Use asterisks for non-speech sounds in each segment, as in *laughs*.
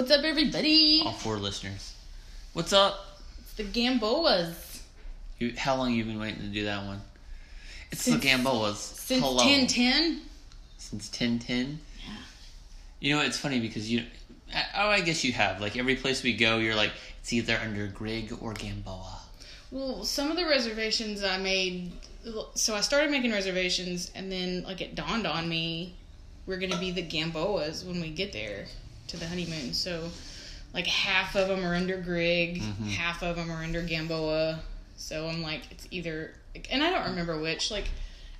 What's up, everybody? All four listeners. What's up? It's the Gamboas. You, how long you been waiting to do that one? It's Since- the Gamboas. Since Hello. 1010. Since ten ten. Yeah. You know it's funny because you. Oh, I guess you have. Like every place we go, you're like it's either under Grig or Gamboa. Well, some of the reservations I made. So I started making reservations, and then, like, it dawned on me we're going to be the Gamboas when we get there to the honeymoon. So, like, half of them are under Grig, Mhm. half of them are under Gamboa. So I'm like, it's either. And I don't remember which. Like,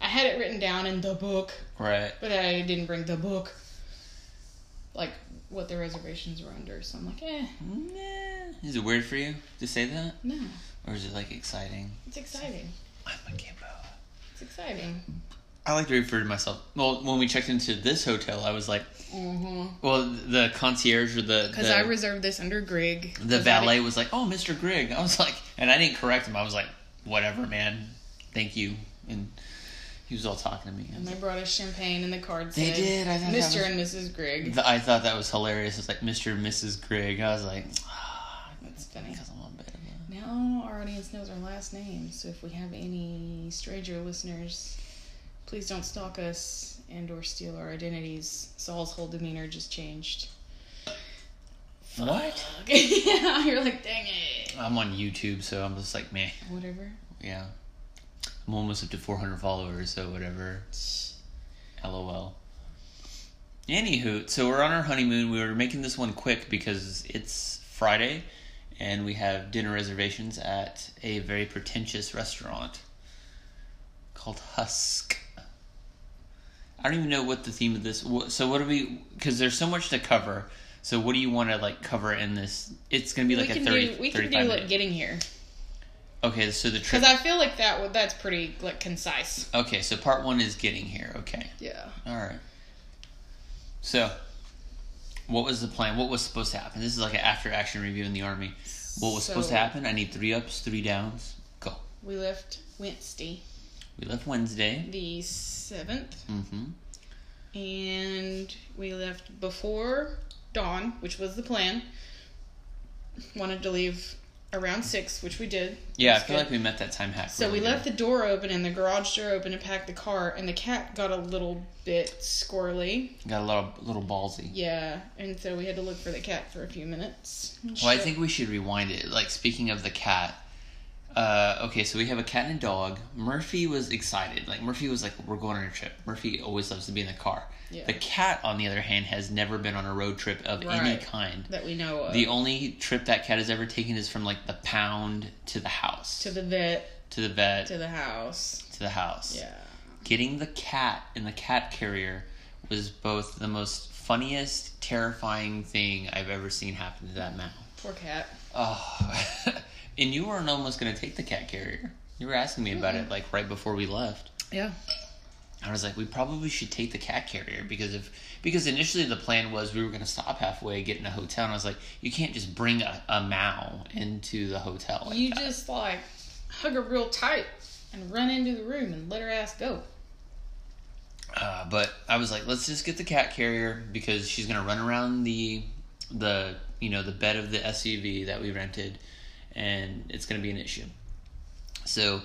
I had it written down in the book, Right. But I didn't bring the book, like what the reservations were under. So I'm like, eh, Nah. Is it weird for you to say that, no, or is it like exciting? it's exciting. I'm a Gamboa. It's exciting. I like to refer to myself. Well, when we checked into this hotel, I was like, Mm-hmm. well, the concierge or the Because I reserved this under Grig. The valet was like, "Oh, Mr. Grig. I was like, and I didn't correct him. I was like, "Whatever, man. Thank you." And he was all talking to me. And they brought us champagne, and the card They did, I thought Mr. was- and Mrs. Grig. Th- I thought that was hilarious. It's like Mr. and Mrs. Grigg. I was like, ah, That's funny. because I'm a bit of a. Now our audience knows our last name, so if we have any stranger listeners, please don't stalk us and or steal our identities. Saul's whole demeanor just changed. What? *laughs* yeah, you're like, dang it. I'm on YouTube, so I'm just like, meh. Whatever. Yeah. I'm almost up to 400 followers, so whatever. LOL. Anywho, so we're on our honeymoon. We were making this one quick because it's Friday, and we have dinner reservations at a very pretentious restaurant called Husk. I don't even know what the theme of this. So what do we? Because there's so much to cover. So what do you want to like cover in this? It's gonna be like we a can 30, do we can 35 do like minute. getting here Okay, so the trip. because I feel like that that's pretty like concise. Okay, so part one is getting here. Okay. Yeah. All right. So, what was the plan? What was supposed to happen? This is like an after action review in the army. What was supposed to happen? I need three ups, three downs. Go. We left Wednesday, We left Wednesday. the seventh, Mm-hmm. and we left before dawn, which was the plan. Wanted to leave around six, which we did. Yeah, I feel good. like we met that time hack. So really we good. left the door open and the garage door open and packed the car, and the cat got a little bit squirrely. Got a little, little ballsy. Yeah, and so we had to look for the cat for a few minutes. Well, I think we should rewind it. Like speaking of the cat. Uh, okay, so we have a cat and a dog. Murphy was excited. Like Murphy was like, "We're going on a trip." Murphy always loves to be in the car. Yeah. The cat, on the other hand, has never been on a road trip of any kind. that we know of. The only trip that cat has ever taken is from like the pound to the house, to the vet, to the vet, to the house. to the house. Yeah. Getting the cat in the cat carrier was both the most funniest, terrifying thing I've ever seen happen to that mouse. Poor cat. Oh, *laughs* and you weren't almost gonna take the cat carrier. You were asking me about it like right before we left. Yeah. I was like, we probably should take the cat carrier because if because initially the plan was we were gonna stop halfway, get in a hotel, and I was like, you can't just bring a, a Mao into the hotel. Like you that. just like hug her real tight and run into the room and let her ass go. Uh, but I was like, let's just get the cat carrier because she's gonna run around the the you know the bed of the SUV that we rented, and it's gonna be an issue. So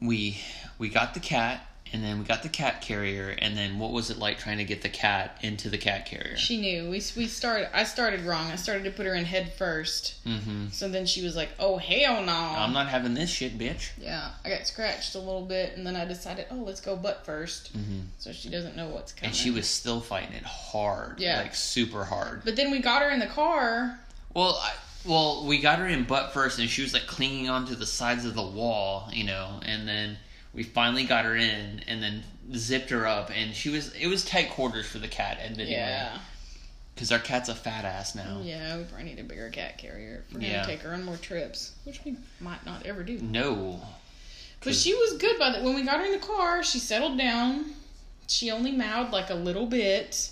we we got the cat, and then we got the cat carrier, and then what was it like trying to get the cat into the cat carrier? She knew. We we started. I started wrong. I started to put her in head first. Mm-hmm. So then she was like, "Oh hell no!" I'm not having this shit, bitch. Yeah, I got scratched a little bit, and then I decided, "Oh, let's go butt 1st Mm-hmm. so she doesn't know what's coming. And she was still fighting it hard, Yeah. like super hard. But then we got her in the car. Well, I, well, we got her in butt first, and she was like clinging onto the sides of the wall, you know. And then we finally got her in, and then zipped her up, and she was. It was tight quarters for the cat, admittedly, Yeah, because our cat's a fat ass now. yeah. We probably need a bigger cat carrier if we're gonna take her on more trips, which we might not ever do. No, But she was good by the when we got her in the car. She settled down. She only mowed like a little bit,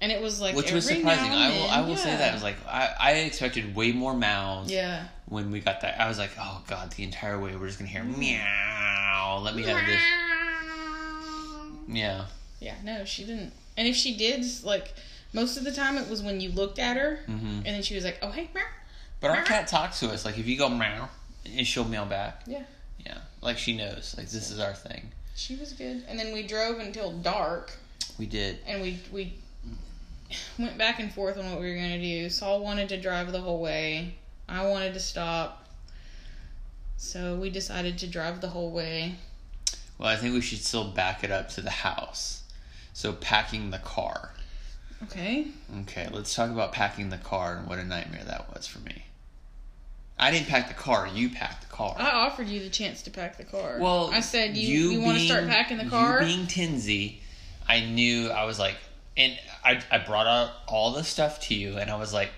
and it was like which was surprising. I will. I will say that I was like, I, I expected way more mouths. yeah. When we got that, I was like, oh god, the entire way we're just gonna hear meow. Let me have this. Yeah. Yeah, no, she didn't. And if she did, like, Most of the time, it was when you looked at her, hmm and then she was like, "Oh hey, meow." But our cat talks to us. Like if you go meow, and she'll meow back. Yeah. Yeah. Like she knows. Like this is our thing. She was good. And then we drove until dark, We did. and we we went back and forth on what we were gonna do. Saul wanted to drive the whole way. I wanted to stop. So we decided to drive the whole way. Well, I think we should still back it up to the house. So packing the car. Okay. Okay, let's talk about packing the car and what a nightmare that was for me. I didn't pack the car. You packed the car. I offered you the chance to pack the car. Well, I said you you, want to start packing the car. You being Tinsy, I knew I was like, and I I brought out all the stuff to you, and I was like,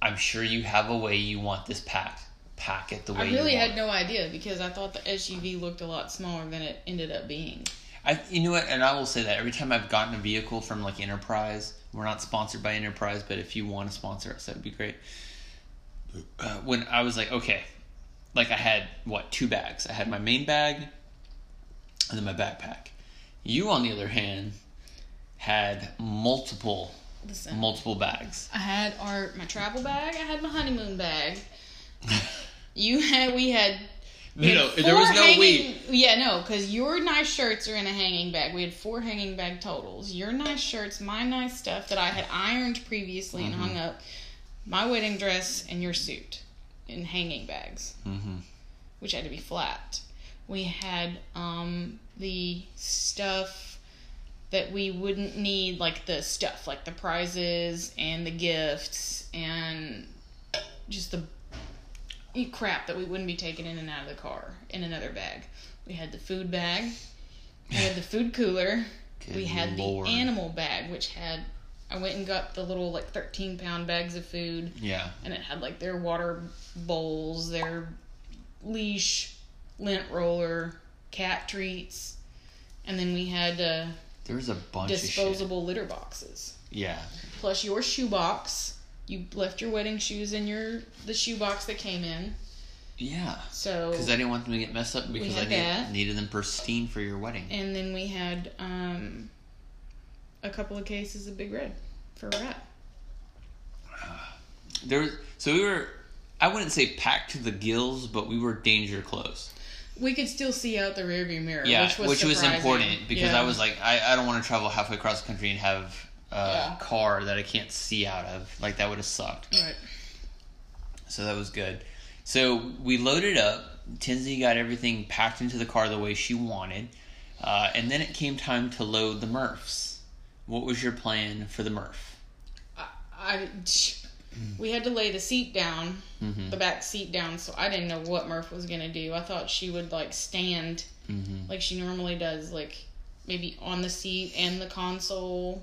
I'm sure you have a way you want this packed. Pack it the way I really had no idea because I thought the SUV looked a lot smaller than it ended up being. I, you know what, and I will say that every time I've gotten a vehicle from like Enterprise, we're not sponsored by Enterprise, but if you want to sponsor us, that would be great. Uh, when I was like, okay, like I had what two bags? I had my main bag, and then my backpack. You, on the other hand, had multiple, Listen, multiple bags. I had our my travel bag. I had my honeymoon bag. *laughs* You had we had. we No, had no, there was no hanging, Yeah, no, because your nice shirts are in a hanging bag. We had four hanging bag totals. Your nice shirts, my nice stuff that I had ironed previously and Mm-hmm. hung up, my wedding dress, and your suit in hanging bags. hmm which had to be flat. We had um, the stuff that we wouldn't need, like the stuff, like the prizes and the gifts and just the crap that we wouldn't be taking in and out of the car in another bag. We had the food bag. We had the *laughs* food cooler. Good we had Lord. the animal bag, which had. I went and got the little like 13 pound bags of food Yeah, and it had like their water bowls, their leash, lint roller, cat treats, and then we had uh, there was a bunch of disposable litter boxes. Yeah, Plus your shoe box. You left your wedding shoes in your the shoe box that came in. yeah. So Because I didn't want them to get messed up because I need, needed them pristine for your wedding. and then we had um, a couple of cases of Big Red for rat. There was so we were. I wouldn't say packed to the gills, but we were danger close. We could still see out the rearview mirror, Yeah, which was which was important because Yeah. I was like, I, I don't want to travel halfway across the country and have a Yeah. car that I can't see out of. Like that would have sucked. right. So that was good. So we loaded up. Tinsy got everything packed into the car the way she wanted, uh, and then it came time to load the Murphs. What was your plan for the Murph? I, I we had to lay the seat down, Mm-hmm. the back seat down, so I didn't know what Murph was gonna do. I thought she would like stand Mm-hmm. like she normally does, like maybe on the seat and the console.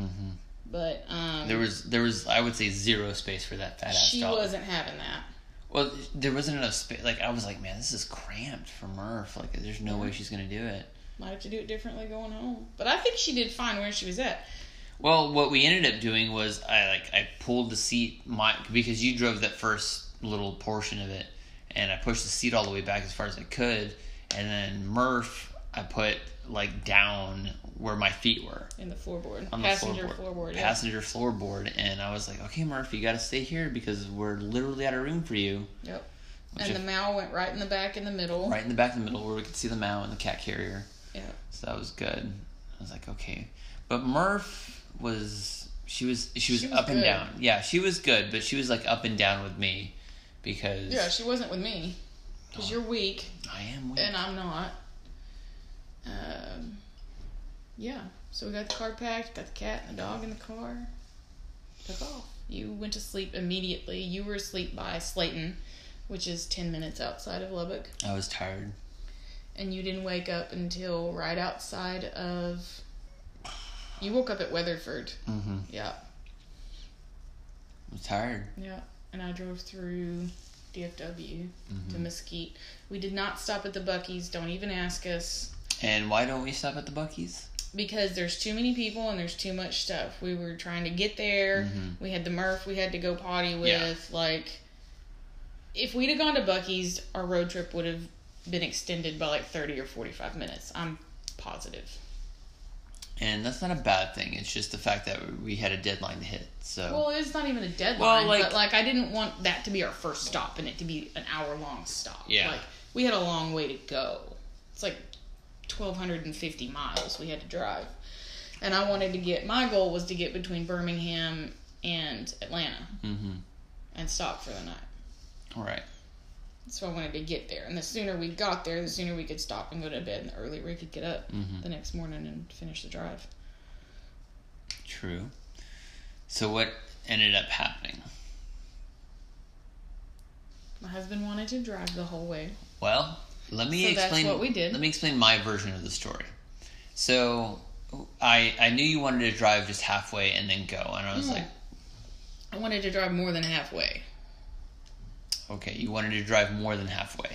Mm-hmm. But um, There was there was I would say zero space for that fat ass she wasn't having that. Well, there wasn't enough space. Like I was like, man, this is cramped for Murph. Like, there's no way she's gonna do it. Might have to do it differently going home. But I think she did fine where she was at. Well, what we ended up doing was I like I pulled the seat my because you drove that first little portion of it, and I pushed the seat all the way back as far as I could, and then Murph I put like down where my feet were In the floorboard, on the passenger floorboard, floorboard. yeah. passenger floorboard, and I was like, okay, Murph, you got to stay here because we're literally out of room for you. Yep. Which And if- the Mal went right in the back in the middle. right in the back in the middle where we could see the Mao and the cat carrier. Yeah. So that was good. I was like, okay. But Murph was she was she was, She was up and down. Yeah, she was good, but she was like up and down with me because Yeah, she wasn't with me. Because you're weak I am weak. and I'm not. Um, yeah. So we got the car packed, got the cat and the dog in the car. Took off. You went to sleep immediately. You were asleep by Slaton, which is 10 minutes outside of Lubbock. I was tired. And you didn't wake up until right outside of. You woke up at Weatherford. Mm-hmm. Yeah. I was tired. Yeah. And I drove through DFW Mm-hmm. to Mesquite. We did not stop at the Buc-ee's. Don't even ask us. And why don't we stop at the Buc-ee's? because there's too many people and there's too much stuff. We were trying to get there. Mhm. We had the Murph we had to go potty with. Yeah. Like, if we'd have gone to Buc-ee's, our road trip would have been extended by like 30 or 45 minutes. I'm positive. And that's not a bad thing. It's just the fact that we had a deadline to hit. So Well, it's not even a deadline. Well, like- but like I didn't want that to be our first stop and it to be an hour long stop. Yeah. Like we had a long way to go. It's like twelve hundred and fifty miles we had to drive. And I wanted to get my goal was to get between Birmingham and Atlanta hmm and stop for the night. all right. So I wanted to get there. And the sooner we got there, the sooner we could stop and go to bed and the earlier we could get up Mhm. the next morning and finish the drive. True. So what ended up happening? My husband wanted to drive the whole way. Well, let me So explain. what we did. Let me explain my version of the story. So, I I knew you wanted to drive just halfway and then go, and I was Hmm. like, I wanted to drive more than halfway. Okay, you wanted to drive more than halfway.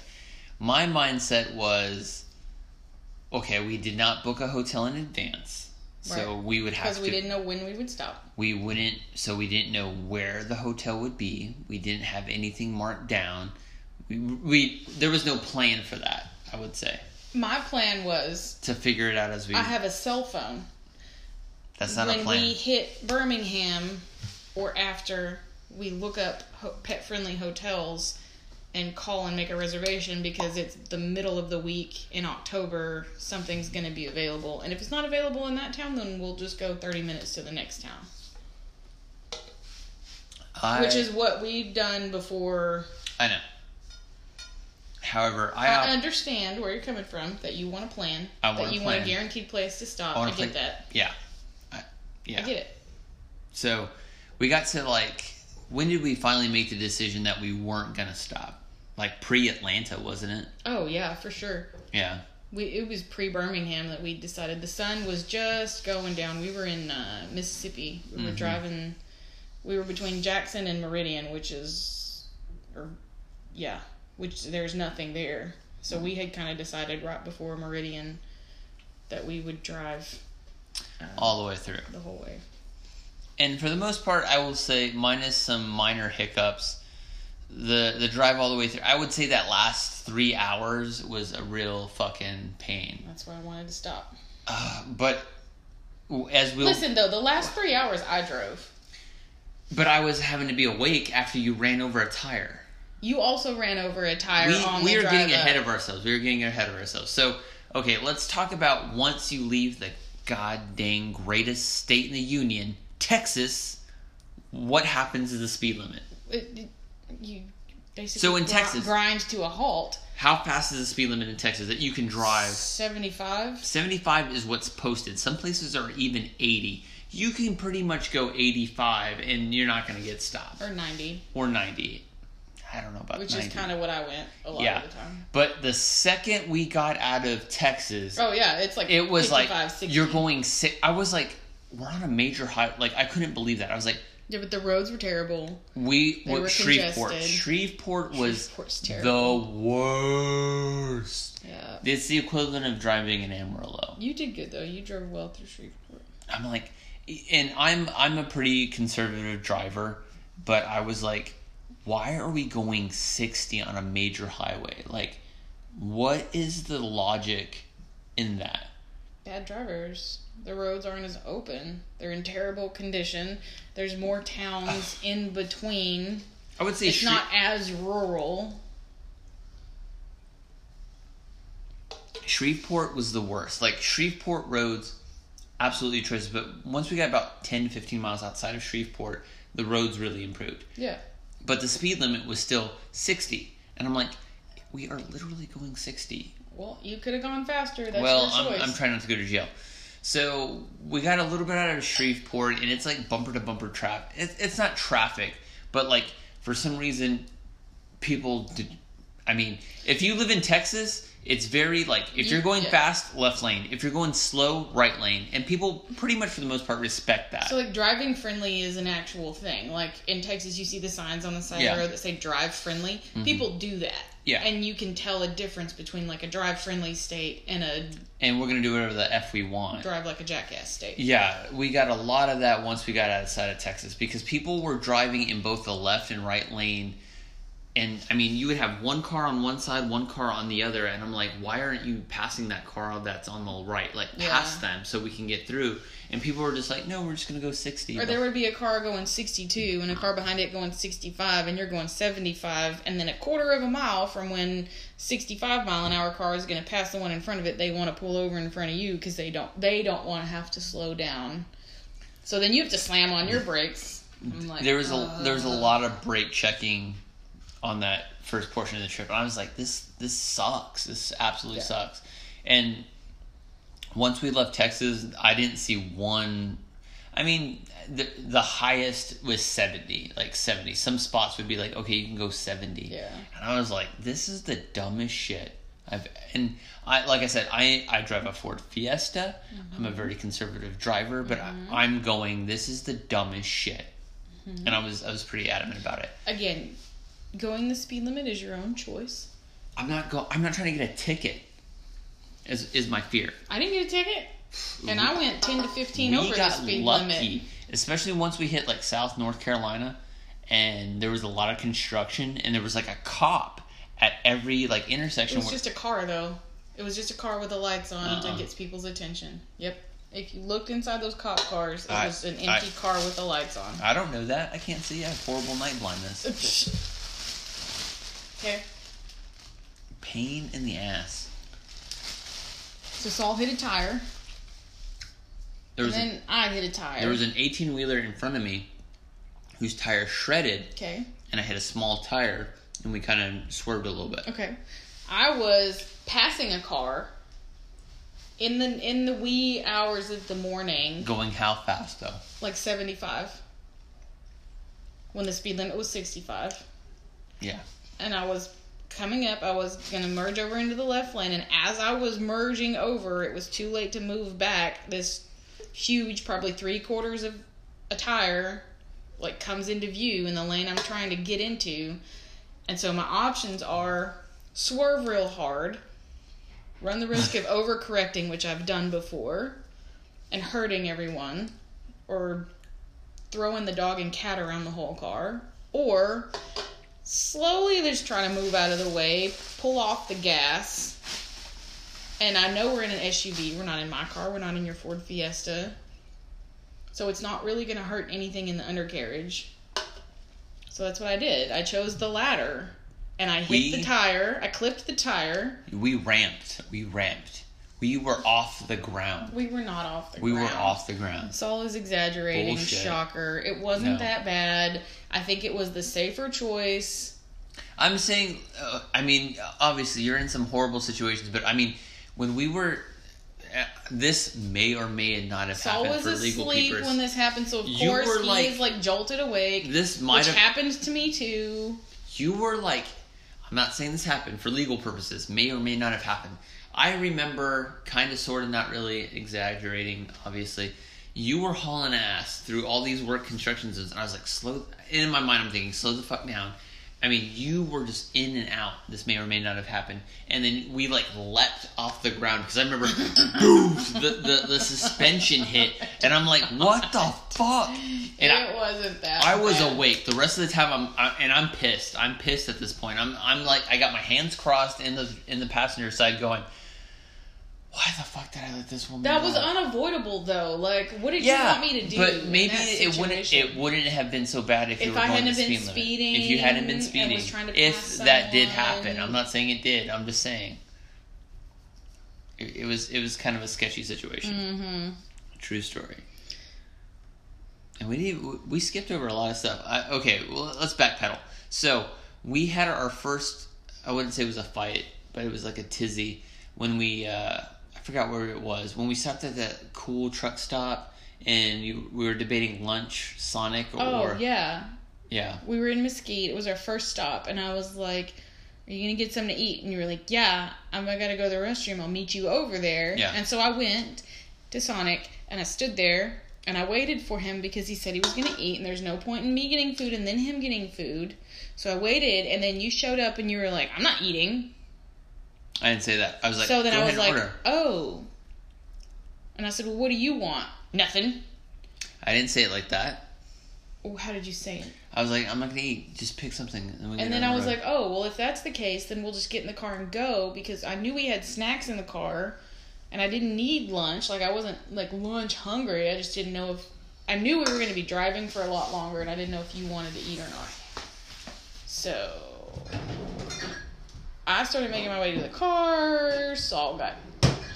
My mindset was, okay, we did not book a hotel in advance, so Right. we would have Because to. we didn't know when we would stop. we wouldn't so we didn't know where the hotel would be we didn't have anything marked down we, we there was no plan for that i would say My plan was to figure it out as we I have a cell phone. that's not when a plan When we hit Birmingham or after, we look up ho- pet friendly hotels and call and make a reservation because it's the middle of the week in October. Something's going to be available. And if it's not available in that town, then we'll just go 30 minutes to the next town. I, Which is what we've done before. i know however i, I understand where you're coming from, that you want a plan, I want that you want a guaranteed place to stop. I I, get plan- that. yeah I, yeah I get it. so we got to like when did we finally make the decision that we weren't gonna stop like pre-atlanta wasn't it Oh, yeah, for sure. yeah We it was pre Birmingham that we decided the sun was just going down. We were in uh, Mississippi. We were Mhm. driving. We were between Jackson and Meridian, which is, or yeah, which there's nothing there. So we had kind of decided right before Meridian that we would drive uh, all the way through the whole way. And for the most part, I will say, minus some minor hiccups, the the drive all the way through. I would say that last three hours was a real fucking pain. That's why I wanted to stop. Uh, but as we'll, Listen though, the last three hours I drove. but I was having to be awake after you ran over a tire. You also ran over a tire We on we are getting up. ahead of ourselves. We are getting ahead of ourselves. So okay, let's talk about once you leave the god dang greatest state in the union, Texas. What happens to the speed limit? it, it- you basically So in gri- Texas- grind to a halt. How fast is the speed limit in Texas that you can drive? 75 75 is what's posted. Some places are even 80. You can pretty much go 85 and you're not going to get stopped. or 90 Or 90. I don't know about which 90. is kind of what i went a lot Yeah. of the time But the second we got out of Texas, oh yeah it's like it was 55, like 60. you're going si I was like we're on a major high like I couldn't believe that. I was like yeah but the roads were terrible we what were Shreveport. congested. Shreveport was the worst. yeah It's the equivalent of driving in Amarillo. you did good though you drove well through Shreveport I'm like, and I'm I'm a pretty conservative driver, but I was like, why are we going 60 on a major highway? Like, what is the logic in that? Bad drivers the roads aren't as open they're in terrible condition there's more *sighs* towns in between I would say it's Shre- not as rural Shreveport was the worst. Like Shreveport roads, absolutely atrocious. But once we got about 10 to 15 miles outside of Shreveport, the roads really improved. yeah But the speed limit was still 60, and I'm like, we are literally going 60. Well you could have gone faster that's well, your choice I'm, I'm trying not to go to jail. So we got a little bit out of Shreveport, and it's like bumper to bumper traffic. It's, it's not traffic, but like for some reason, people. Did, I mean, if you live in Texas, it's very like if You- you're going yeah. fast, left lane. If you're going slow, right lane, and people pretty much for the most part respect that. So like driving friendly is an actual thing. Like in Texas, you see the signs on the side Yeah. of the road that say drive friendly. Mm-hmm. People do that. Yeah. And you can tell a difference between like a drive friendly state and a and we're gonna do whatever the f we want. drive like a jackass state. Yeah, we got a lot of that once we got outside of Texas because people were driving in both the left and right lane and I mean, you would have one car on one side, one car on the other, and I'm like, why aren't you passing that car that's on the right, like Yeah. past them, so we can get through? And people were just like, no, we're just gonna go 60. Or there would be a car going 62 and a car behind it going 65 and you're going 75 and then a quarter of a mile from when 65 mile an hour car is going to pass the one in front of it they want to pull over in front of you cuz they don't they don't want to have to slow down. So then you have to slam on your brakes. I'm like, there was a uh, there was a lot of brake checking on that first portion of the trip. And I was like, this this sucks. This absolutely Yeah. sucks. And once we left Texas, I didn't see one. I mean, the the highest was seventy, like seventy. Some spots would be like, okay, you can go seventy. Yeah. And I was like, this is the dumbest shit I've. And I like I said, I I drive a Ford Fiesta. I'm a Mm-hmm. very conservative driver, but I, I'm going. This is the dumbest shit. Mm-hmm. And I was I was pretty adamant about it. Again, going the speed limit is your own choice. I'm not go. I'm not trying to get a ticket. Is is my fear. I didn't get a ticket. *sighs* And I went 10 to 15 over the speed limit. especially once we hit like South North Carolina, and there was a lot of construction, and there was like a cop at every like intersection. It was where, just a car, though. It was just a car with the lights on Uh-uh. to get people's attention. Yep. If you looked inside those cop cars, it I- was an I- empty car with the lights on. I don't know that. I can't see. I have horrible night blindness. *laughs* okay. Pain in the ass. So Saul hit a tire, There was a, then I hit a tire. there was an 18 wheeler in front of me, whose tire shredded, okay. and I hit a small tire, and we kind of swerved a little bit. Okay. I was passing a car in the in the wee hours of the morning, Going how fast though? like 75. When the speed limit was 65. Yeah. And I was coming up. I was gonna merge over into the left lane, and as I was merging over, it was too late to move back. This huge, probably three quarters of a tire, like comes into view in the lane I'm trying to get into, and so my options are swerve real hard, run the risk of *laughs* overcorrecting, which I've done before, and hurting everyone, or throwing the dog and cat around the whole car, or slowly they're just trying to move out of the way, pull off the gas. And I know we're in an SUV. We're not in my car. We're not in your Ford Fiesta. So it's not really going to hurt anything in the undercarriage. So that's what I did. I chose the ladder And I hit We- the tire. I clipped the tire. We ramped. We ramped. We were off the ground. We were not off the We ground. We were off the ground. Saul is exaggerating. Bullshit. Shocker. It wasn't No. that bad. I think it was the safer choice. I'm saying, uh, I mean, obviously you're in some horrible situations, but I mean, when we were, uh, this may or may not have Saul happened was for legal asleep peepers. when this happened, so of You course were he like- is like jolted awake. this might have. happened to me too. you were like, I'm not saying this happened for legal purposes. May or may not have happened. I remember, kind of, sort of, not really exaggerating. Obviously, you were hauling ass through all these work construction zones, and I was like, slow. In my mind, I'm thinking, slow the fuck down. I mean, you were just in and out. This may or may not have happened, and then we like leapt off the ground because I remember, *laughs* boof, the, the the suspension hit, and I'm like, what the fuck? And it I, wasn't that. I was bad. awake the rest of the time. I'm I, and I'm pissed. I'm pissed at this point. I'm I'm like I got my hands crossed in the in the passenger side, going, "Why the fuck did I let this woman?" That was drive?" unavoidable though. Like, what did yeah, you want me to do? but maybe it wouldn't it wouldn't have been so bad if, you were I going hadn't been speed limit. speeding If you hadn't been speeding, if that did happen, I'm not saying it did. I'm just saying it, it was it was kind of a sketchy situation. Mm-hmm. True story. And we need, we skipped over a lot of stuff. I, okay, well, let's backpedal. So we had our first. I wouldn't say it was a fight, but it was like a tizzy when we. Uh, forgot where it was when we stopped at that cool truck stop, and you, we were debating lunch, Sonic, oh, or Oh yeah, yeah. we were in Mesquite. It was our first stop, and I was like, "Are you gonna get something to eat?" And you were like, "Yeah, I'm I gotta go to the restroom. I'll meet you over there." Yeah. And so I went to Sonic, and I stood there, and I waited for him because he said he was gonna eat, and there's no point in me getting food and then him getting food. So I waited, and then you showed up, and you were like, "I'm not eating." I didn't say that. I was like, so then go I was like, order. "Oh." And I said, "Well, what do you want?" Nothing. I didn't say it like that. How did you say it? I was like, I'm not gonna eat. Just pick something. And, we And then I the was road. like, oh, well, if that's the case, then we'll just get in the car and go because I knew we had snacks in the car and I didn't need lunch. Like, I wasn't, like, lunch hungry. I just didn't know if. I knew we were going to be driving for a lot longer and I didn't know if you wanted to eat or not. So. I started making my way to the car. Saul got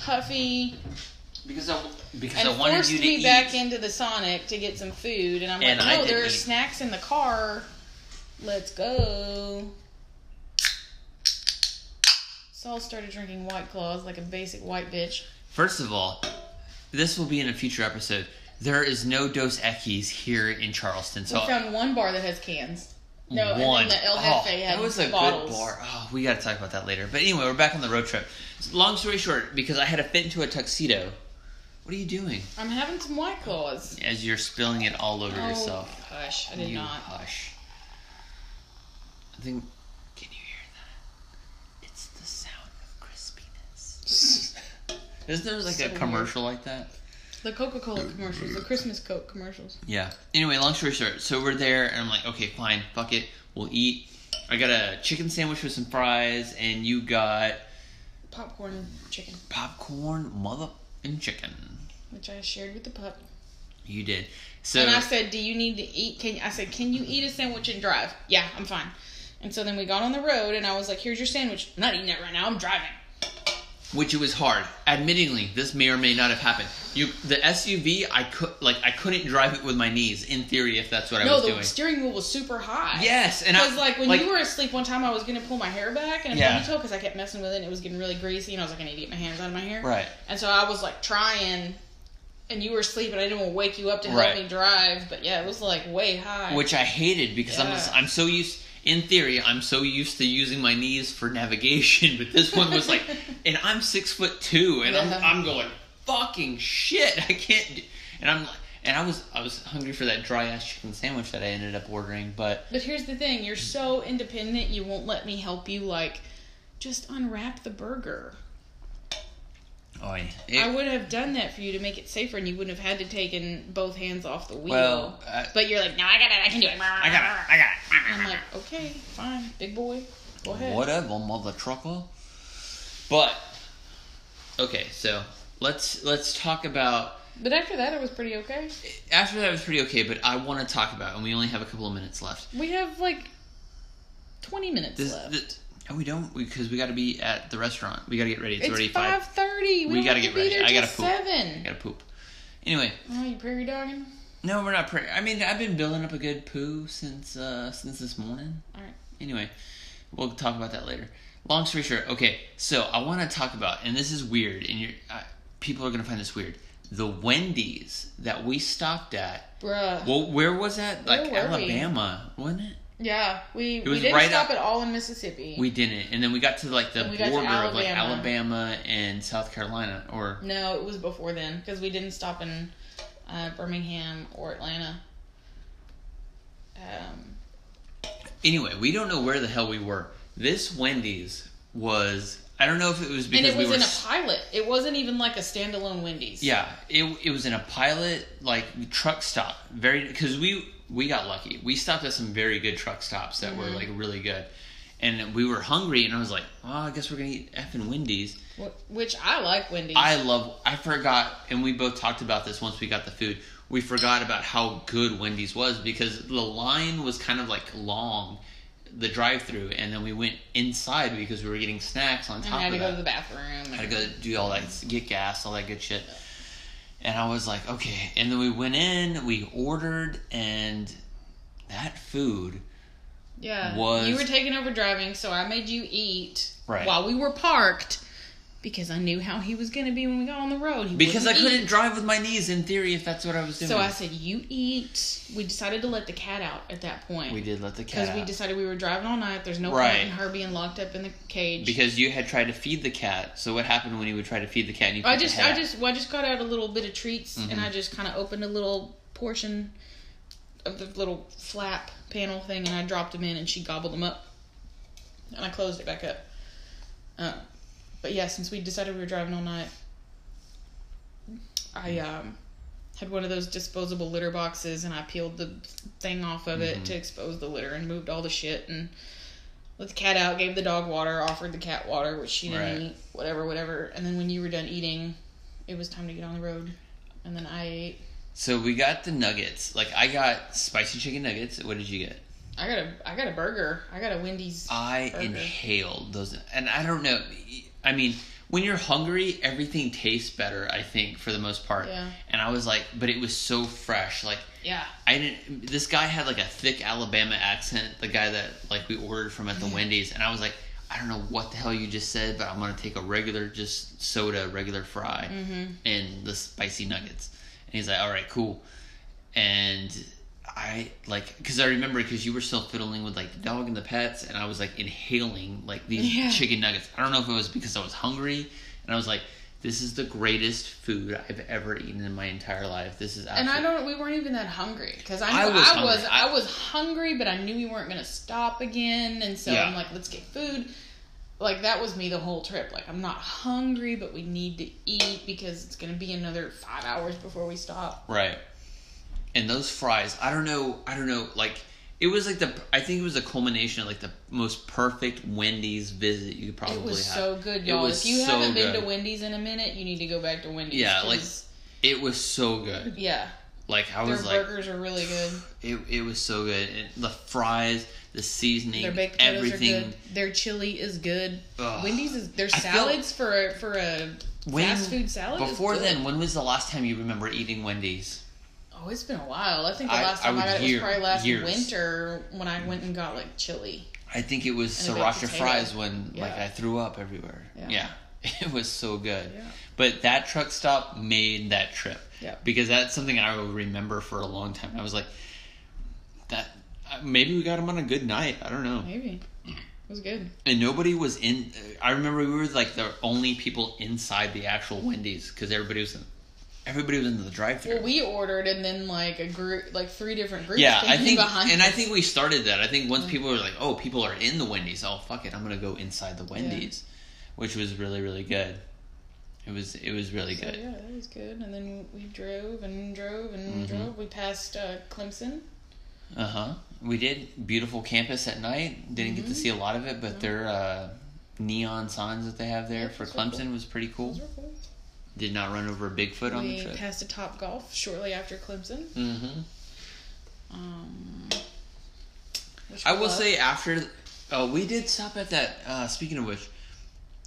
huffy because I because and I wanted forced you to me eat. back into the Sonic to get some food. And I'm And like, I no, didn't there are eat. snacks in the car. Let's go. Saul started drinking White Claws like a basic white bitch. First of all, this will be in a future episode. There is no Dos Equis here in Charleston, so we found one bar that has cans. No, one. and then the El Oh, had that was a bottles. good bar. Oh, we got to talk about that later. But anyway, we're back on the road trip. Long story short, because I had to fit into a tuxedo. What are you doing? I'm having some White Claws. As you're spilling it all over Oh, yourself. hush! I did you not. hush. I think. Can you hear that? It's the sound of crispiness. *laughs* Isn't there like So a weird. commercial like that? The Coca-Cola commercials, the Christmas Coke commercials. Yeah. Anyway, long story short, so we're there, and I'm like, okay, fine, fuck it, we'll eat. I got a chicken sandwich with some fries, and you got Popcorn chicken, popcorn, mother, and chicken. which I shared with the pup. You did. So and I said, "Do you need to eat? Can I said, can you eat a sandwich and drive? Yeah, I'm fine." And so then we got on the road, and I was like, "Here's your sandwich. I'm not eating that right now. I'm driving." Which it was hard. Admittingly, this may or may not have happened. You, the SUV, I could like I couldn't drive it with my knees. In theory, if that's what I was doing. no, the steering wheel was super high. Yes, and I Because like when like, you were asleep one time, I was gonna pull my hair back and a Yeah. ponytail because I kept messing with it. and It was getting really greasy, and I was like, "I need to get my hands out of my hair." right. And so I was like trying, and you were asleep, and I didn't want to wake you up to help Right. me drive. But yeah, it was like way high. which I hated because I'm Yeah. I'm so used. In theory, I'm so used to using my knees for navigation, but this one was like, *laughs* and I'm six foot two, and. I'm I'm going fucking shit. I can't, do, and I'm like, and I was I was hungry for that dry ass chicken sandwich that I ended up ordering, but But here's the thing: you're so independent, you won't let me help you. Like, just unwrap the burger. oh, I would have done that for you to make it safer, and you wouldn't have had to taken both hands off the wheel. well, uh, but you're like, no, I got it. I can do it. I got it, I got it. I'm okay, fine, big boy, go ahead. Whatever, mother trucker. But okay, so let's let's talk about But after that, it was pretty okay. after that was pretty okay, but I want to talk about and we only have a couple of minutes left. We have like 20 minutes This, left. this oh we don't because we, got to be at the restaurant. We got to get ready. It's, it's already five five. We, We gotta get ready. I gotta poop. seven. I gotta poop. Anyway, Oh, you prairie dogging? No, we're not. Pre- I mean, I've been building up a good poo since uh since this morning. All right. Anyway, we'll talk about that later. Long story short, okay. So I want to talk about, and this is weird, and you're uh, people are gonna find this weird. The Wendy's that we stopped at. Bruh. Well, where was that? Like were we? Alabama, wasn't it? yeah, we, we was didn't right stop up- at all in Mississippi. We didn't, and then we got to like the And we got to border of like Alabama. Alabama and South Carolina, or no, it was before then because we didn't stop in uh, Birmingham or Atlanta. Um, anyway, we don't know where the hell we were. This Wendy's was. I don't know if it was and because it we was were. in a pilot. It wasn't even like a standalone Wendy's. Yeah, it it was in a pilot like truck stop. Very because we we got lucky. We stopped at some very good truck stops that Mm-hmm. were like really good, and we were hungry. And I was like, well, I guess we're gonna eat effing Wendy's. Which I like Wendy's. I love. I forgot, and we both talked about this once we got the food. We forgot about how good Wendy's was because the line was kind of like long, the drive-through, and then we went inside because we were getting snacks on top. and I had of to that. go to the bathroom. I had to go do all that, get gas, all that good shit. And I was like, okay. And then we went in, we ordered, and that food, Yeah. was- You were taking over driving, so I made you eat Right. while we were parked because I knew how he was going to be when we got on the road. He because I wouldn't couldn't drive with my knees. In theory, if that's what I was doing, So I said, "You eat." We decided to let the cat out at that point we did let the cat because we decided we were driving all night. There's no Right. point in her being locked up in the cage. because you had tried to feed the cat. So what happened when you would try to feed the cat? And you I just, I just, well, I just got out a little bit of treats, and Mhm. I just kind of opened a little portion of the little flap panel thing, and I dropped them in, and she gobbled them up, and I closed it back up. Uh, but yeah, since we decided we were driving all night, I um, had one of those disposable litter boxes, and I peeled the thing off of it to expose the litter and moved all the shit and let the cat out. Gave the dog water, offered the cat water, which she didn't Right. eat. Whatever, whatever. And then when you were done eating, it was time to get on the road, and then I ate. So we got the nuggets. Like I got spicy chicken nuggets. What did you get? I got a I got a burger. I got a Wendy's. I burger. inhaled those, and I don't know. I mean, when you're hungry, everything tastes better. I think for the most part. Yeah. And I was like, but it was so fresh. Like Yeah. I didn't. This guy had like a thick Alabama accent. The guy that like we ordered from at the Wendy's, and I was like, I don't know what the hell you just said, but I'm gonna take a regular, just soda, regular fry, mm-hmm. and the spicy nuggets. And he's like, all right, cool. And I like because I remember because you were still fiddling with like the dog and the pets, and I was like inhaling like these Yeah. chicken nuggets. I don't know if it was because I was hungry, and I was like. This is the greatest food I've ever eaten in my entire life. This is And I don't. We weren't even that hungry because I, I knew, I was was. hungry. I, I- was hungry, but I knew we weren't going to stop again, and so Yeah. I'm like, let's get food. Like that was me the whole trip. Like I'm not hungry, but we need to eat because it's going to be another five hours before we stop. Right. And those fries, I don't know, I don't know, like it was like the I think it was a culmination of like the most perfect Wendy's visit you could probably It was have. so good, y'all. If you so haven't been good. to Wendy's in a minute, you need to go back to Wendy's. Yeah, like it was so good. yeah, Like I their was like burgers are really good. *sighs* it it was so good. And the fries, the seasoning, Their baked everything. are good. Their chili is good. Ugh. Wendy's is their I feel- salads for a, for a When- fast food salad. Before then, when was the last time you remember eating Wendy's? Oh, it's been a while. I think the last I time I, would got it was probably last years. winter when I went and got like chili. I think it was sriracha fries when like I threw up everywhere. Yeah. Yeah. *laughs* It was so good. Yeah. But that truck stop made that trip. Yeah. Because that's something I will remember for a long time. I was like, that maybe we got him on a good night. I don't know. Maybe it was good. And nobody was in. I remember we were like the only people inside the actual Wendy's because everybody was in. Everybody was in the drive-through. Well, we ordered and then like a group, like three different groups. yeah, came I think, behind and I think we started that. I think once people were like, "Oh, people are in the Wendy's. Oh, fuck it, I'm gonna go inside the Wendy's," which was really, really good. It was, it was really So, good. yeah, that was good. And then we drove and drove and Mhm. drove. We passed uh, Clemson. Uh huh. We did beautiful campus at night. Didn't get to Mhm. see a lot of it, but their uh, neon signs that they have there Yeah, for Clemson cool. was pretty cool. Cool. Did not run over a Bigfoot on the We trip. passed a Topgolf shortly after Clemson. mm-hmm. Um, I will say after, uh, we did stop at that. Uh, speaking of which,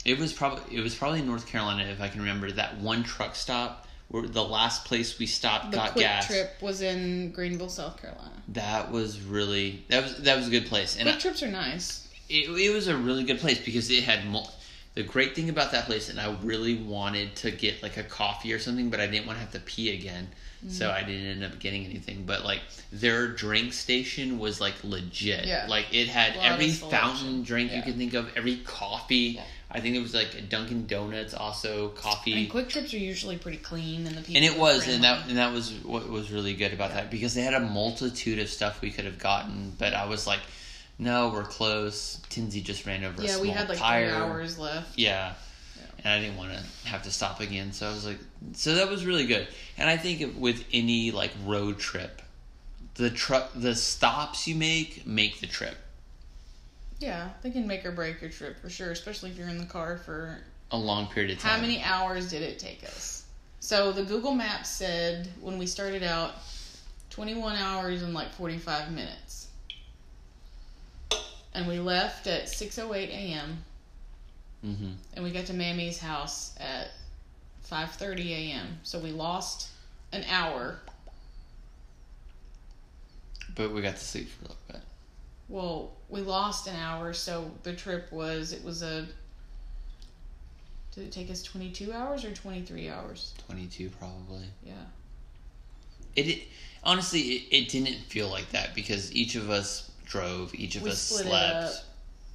it was probably it was probably North Carolina if I can remember that one truck stop where the last place we stopped the got quick gas. trip was in Greenville, South Carolina. That was really that was that was a good place, and Quick I, trips are nice. it, it was a really good place because it had mul- the great thing about that place and i really wanted to get like a coffee or something but i didn't want to have to pee again mm-hmm. so i didn't end up getting anything but like their drink station was like legit Yeah. like it had A lot of every fountain drink you Yeah. could think of every coffee Yeah. i think it was like dunkin donuts also coffee And QuikTrips are usually pretty clean, and the people. and it was and that and that was what was really good about Yeah. that because they had a multitude of stuff we could have gotten but i was like no we're close tinsy just ran over a yeah, small we had like tire three hours left. yeah. Yeah. And I didn't want to have to stop again, so I was like, so that was really good. And I think with any like road trip, the truck, the stops you make make the trip. Yeah, they can make or break your trip for sure, especially if you're in the car for A long period of time. How many hours did it take us? So the Google Maps said when we started out, 21 hours and like 45 minutes. And we left at 6:08 a.m. Mm-hmm. and we got to Mammy's house at 5:30 a.m. So we lost an hour. But we got to sleep for a little bit. Well, we lost an hour, so the trip was it was a did it take us 22 hours or 23 hours? Twenty-two probably. Yeah. It, it honestly, it, it didn't feel like that because each of us drove, each of We us slept.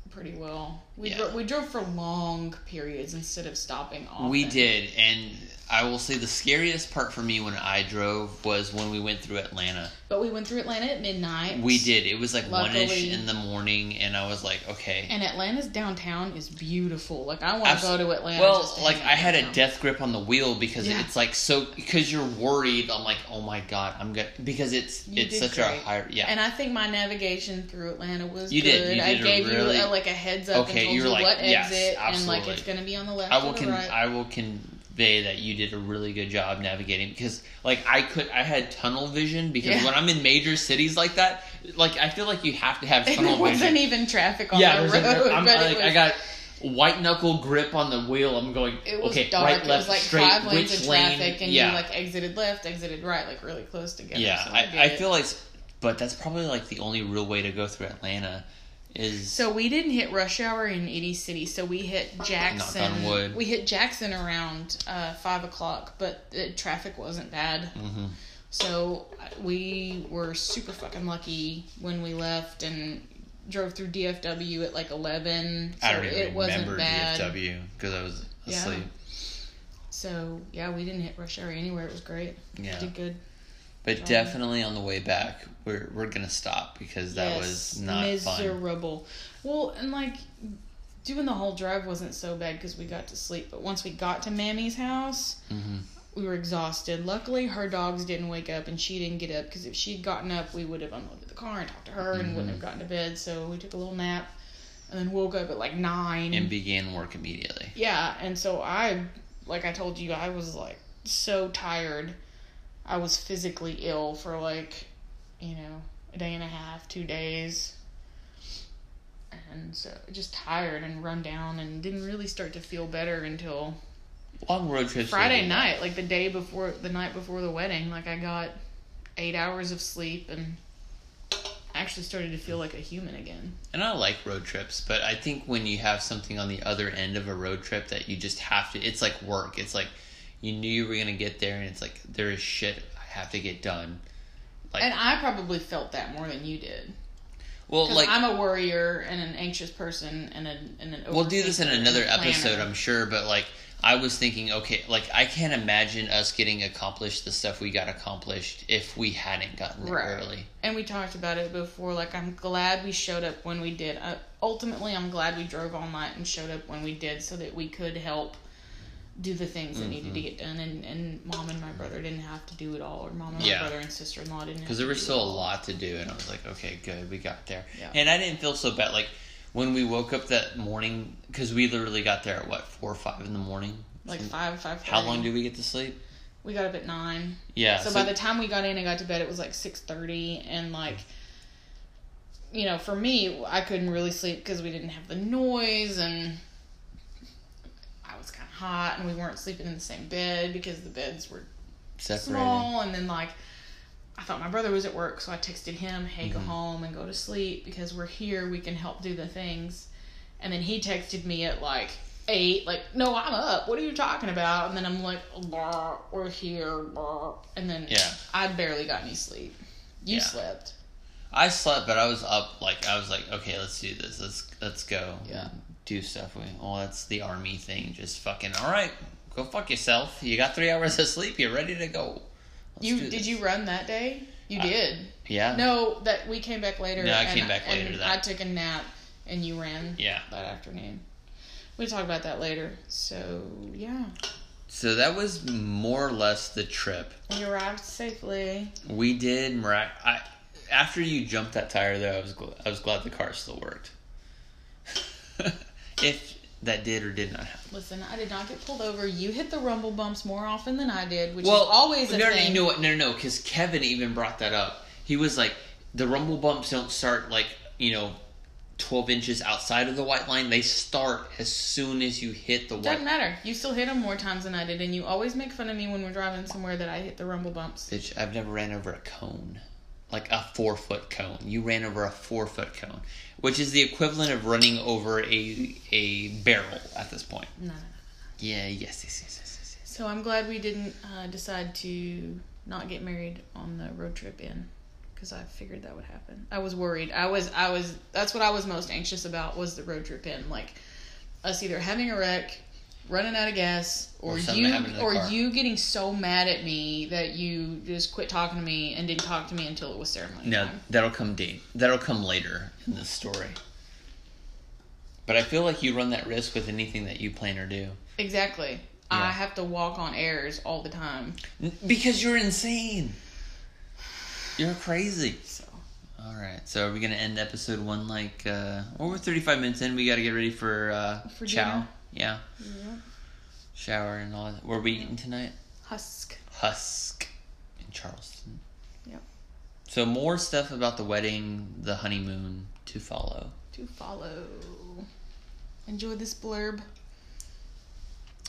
pretty well. We Yeah. dro- we drove for long periods instead of stopping often. We did, and I will say the scariest part for me when I drove was when we went through Atlanta. but we went through Atlanta at midnight. We did. It was like one ish in the morning, and I was like, okay. And Atlanta's downtown is beautiful. Like I want to go to Atlanta. Well, just to like I had a death grip on the wheel because Yeah. it's like so because you're worried. I'm like, oh my god, I'm good because it's You it's such a great. high yeah. And I think my navigation through Atlanta was You good. did. You I did a gave really- you a, like a heads up Okay, you're you like, what yes, exit and like absolutely. it's going to be on the left I will con- right. I will convey that you did a really good job navigating because like I could I had tunnel vision because Yeah. when I'm in major cities like that, like I feel like you have to have *laughs* tunnel there tunnel wasn't vision. even traffic on yeah, the road, a, I'm but like it was, I got white knuckle grip on the wheel. I'm going it was okay, dark. right, it left, was like straight, five lanes which of lane? traffic, and yeah, you like exited left, exited right, like really close together. yeah. so I, get I feel like, but that's probably like the only real way to go through Atlanta is So we didn't hit rush hour in any City. So we hit Jackson. We hit Jackson around uh, five o'clock, but the traffic wasn't bad. Mhm. So uh, we were super fucking lucky when we left and drove through DFW at like eleven. So I don't even it remember. DFW because I was Yeah. asleep. So yeah, we didn't hit rush hour anywhere. It was great. Yeah. We did good. But Um, definitely on the way back, we're we're gonna stop because that Yes, was not fun. miserable. Well, and like doing the whole drive wasn't so bad because we got to sleep. But once we got to Mammy's house, hmm we were exhausted. Luckily, her dogs didn't wake up and she didn't get up because if she'd gotten up, we would have unloaded the car and talked to her and wouldn't Mhm. have gotten to bed. So we took a little nap and then woke up at like nine. And began work immediately. yeah, and so I, like I told you, I was like so tired. I was physically ill for like, you know, a day and a half, two days. And so just tired and run down and didn't really start to feel better until Long road trips. Friday night, like the day before, the night before the wedding, like I got eight hours of sleep and actually started to feel like a human again. And I like road trips, but I think when you have something on the other end of a road trip that you just have to, it's like work. It's like you knew you were gonna get there, and it's like there is shit I have to get done. Like, And I probably felt that more than you did. well, like I'm a worrier and an anxious person and, a, and an we'll do this in another episode, I'm sure. But like, I was thinking, okay, like I can't imagine us getting accomplished the stuff we got accomplished if we hadn't gotten there Right. early. And we talked about it before. Like, I'm glad we showed up when we did. Uh, ultimately, I'm glad we drove all night and showed up when we did so that we could help do the things that needed to Mm-hmm. get done. And, and mom and my brother didn't have to do it all, or mom and Yeah. my brother and sister in law didn't have because there was still a lot to do and i was like okay good we got there Yeah. and i didn't feel so bad like when we woke up that morning because we literally got there at what four or five in the morning Like Some- 5, 5 how long did we get to sleep We got up at 9. yeah so, by the time we got in and got to bed, it was like 6.30. And, like, you know, for me, I couldn't really sleep because we didn't have the noise and I was kind of hot and we weren't sleeping in the same bed because the beds were separated small and then like I thought my brother was at work so I texted him hey go Mhm. home and go to sleep because we're here we can help do the things and then he texted me at like eight like no I'm up what are you talking about and then I'm like "Blah, we're here blah." and then Yeah. I barely got any sleep you Yeah. slept i slept but i was up like i was like okay let's do this let's let's go Yeah. Do stuff we well that's the army thing just fucking all right go fuck yourself you got three hours of sleep you're ready to go Let's you did you run that day you I- did yeah no that we came back later No, I and- came back later that. I took a nap and you ran yeah that afternoon. We'll talk about that later. So, yeah. so that was more or less the trip We arrived safely. We did mirac- I after you jumped that tire though, I was gl- I was glad the car still worked. *laughs* if that did or did not happen. Listen, I did not get pulled over. You hit the rumble bumps more often than I did, which well, is always a no, no, thing. you know what? No, no, no, because Kevin even brought that up. He was like, the rumble bumps don't start like you know, twelve inches outside of the white line. They start as soon as you hit the white. Doesn't matter. You still hit them more times than I did, and you always make fun of me when we're driving somewhere that I hit the rumble bumps. Bitch, I've never ran over a cone. Like a four foot cone. You ran over a four foot cone. Which is the equivalent of running over a a barrel at this point. No, no, no. Yeah, yes, yes, yes, yes, yes. So I'm glad we didn't uh, decide to not get married on the road trip in. because I figured that would happen. I was worried. I was I was that's what I was most anxious about was the road trip in like us either having a wreck, running out of gas, or, Or you happened to the or car. you getting so mad at me that you just quit talking to me and didn't talk to me until it was ceremony No, time. that'll come deep. That'll come later in the story. But I feel like you run that risk with anything that you plan or do. Exactly. Yeah. I have to walk on airs all the time. Because you're insane. You're crazy. So All right. So are we gonna end episode one like? uh Well, we're 35 minutes in. We got to get ready for uh For chow. dinner? Yeah. Shower and all that. Where are we eating tonight? husk. Husk in Charleston. Yep. So more stuff about the wedding, the honeymoon to follow. To follow. Enjoy this blurb.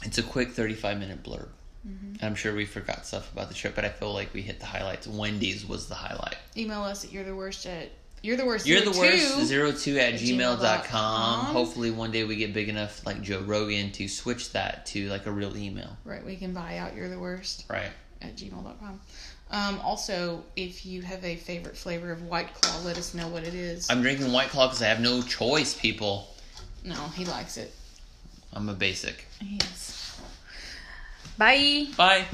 It's a quick 35 minute blurb. Mm-hmm. I'm sure we forgot stuff about the trip, but I feel like we hit the highlights. Wendy's was the highlight. Email us at you're the worst at you're the worst. You're the worst. Zero two at gmail.com. gmail.com. Hopefully, one day we get big enough, like Joe Rogan, to switch that to like a real email. Right, we can buy out you're the worst Right. at gmail.com. Um, also, if you have a favorite flavor of White Claw, let us know what it is. I'm drinking White Claw because I have no choice, people. no, he likes it. I'm a basic. Yes. Bye. Bye.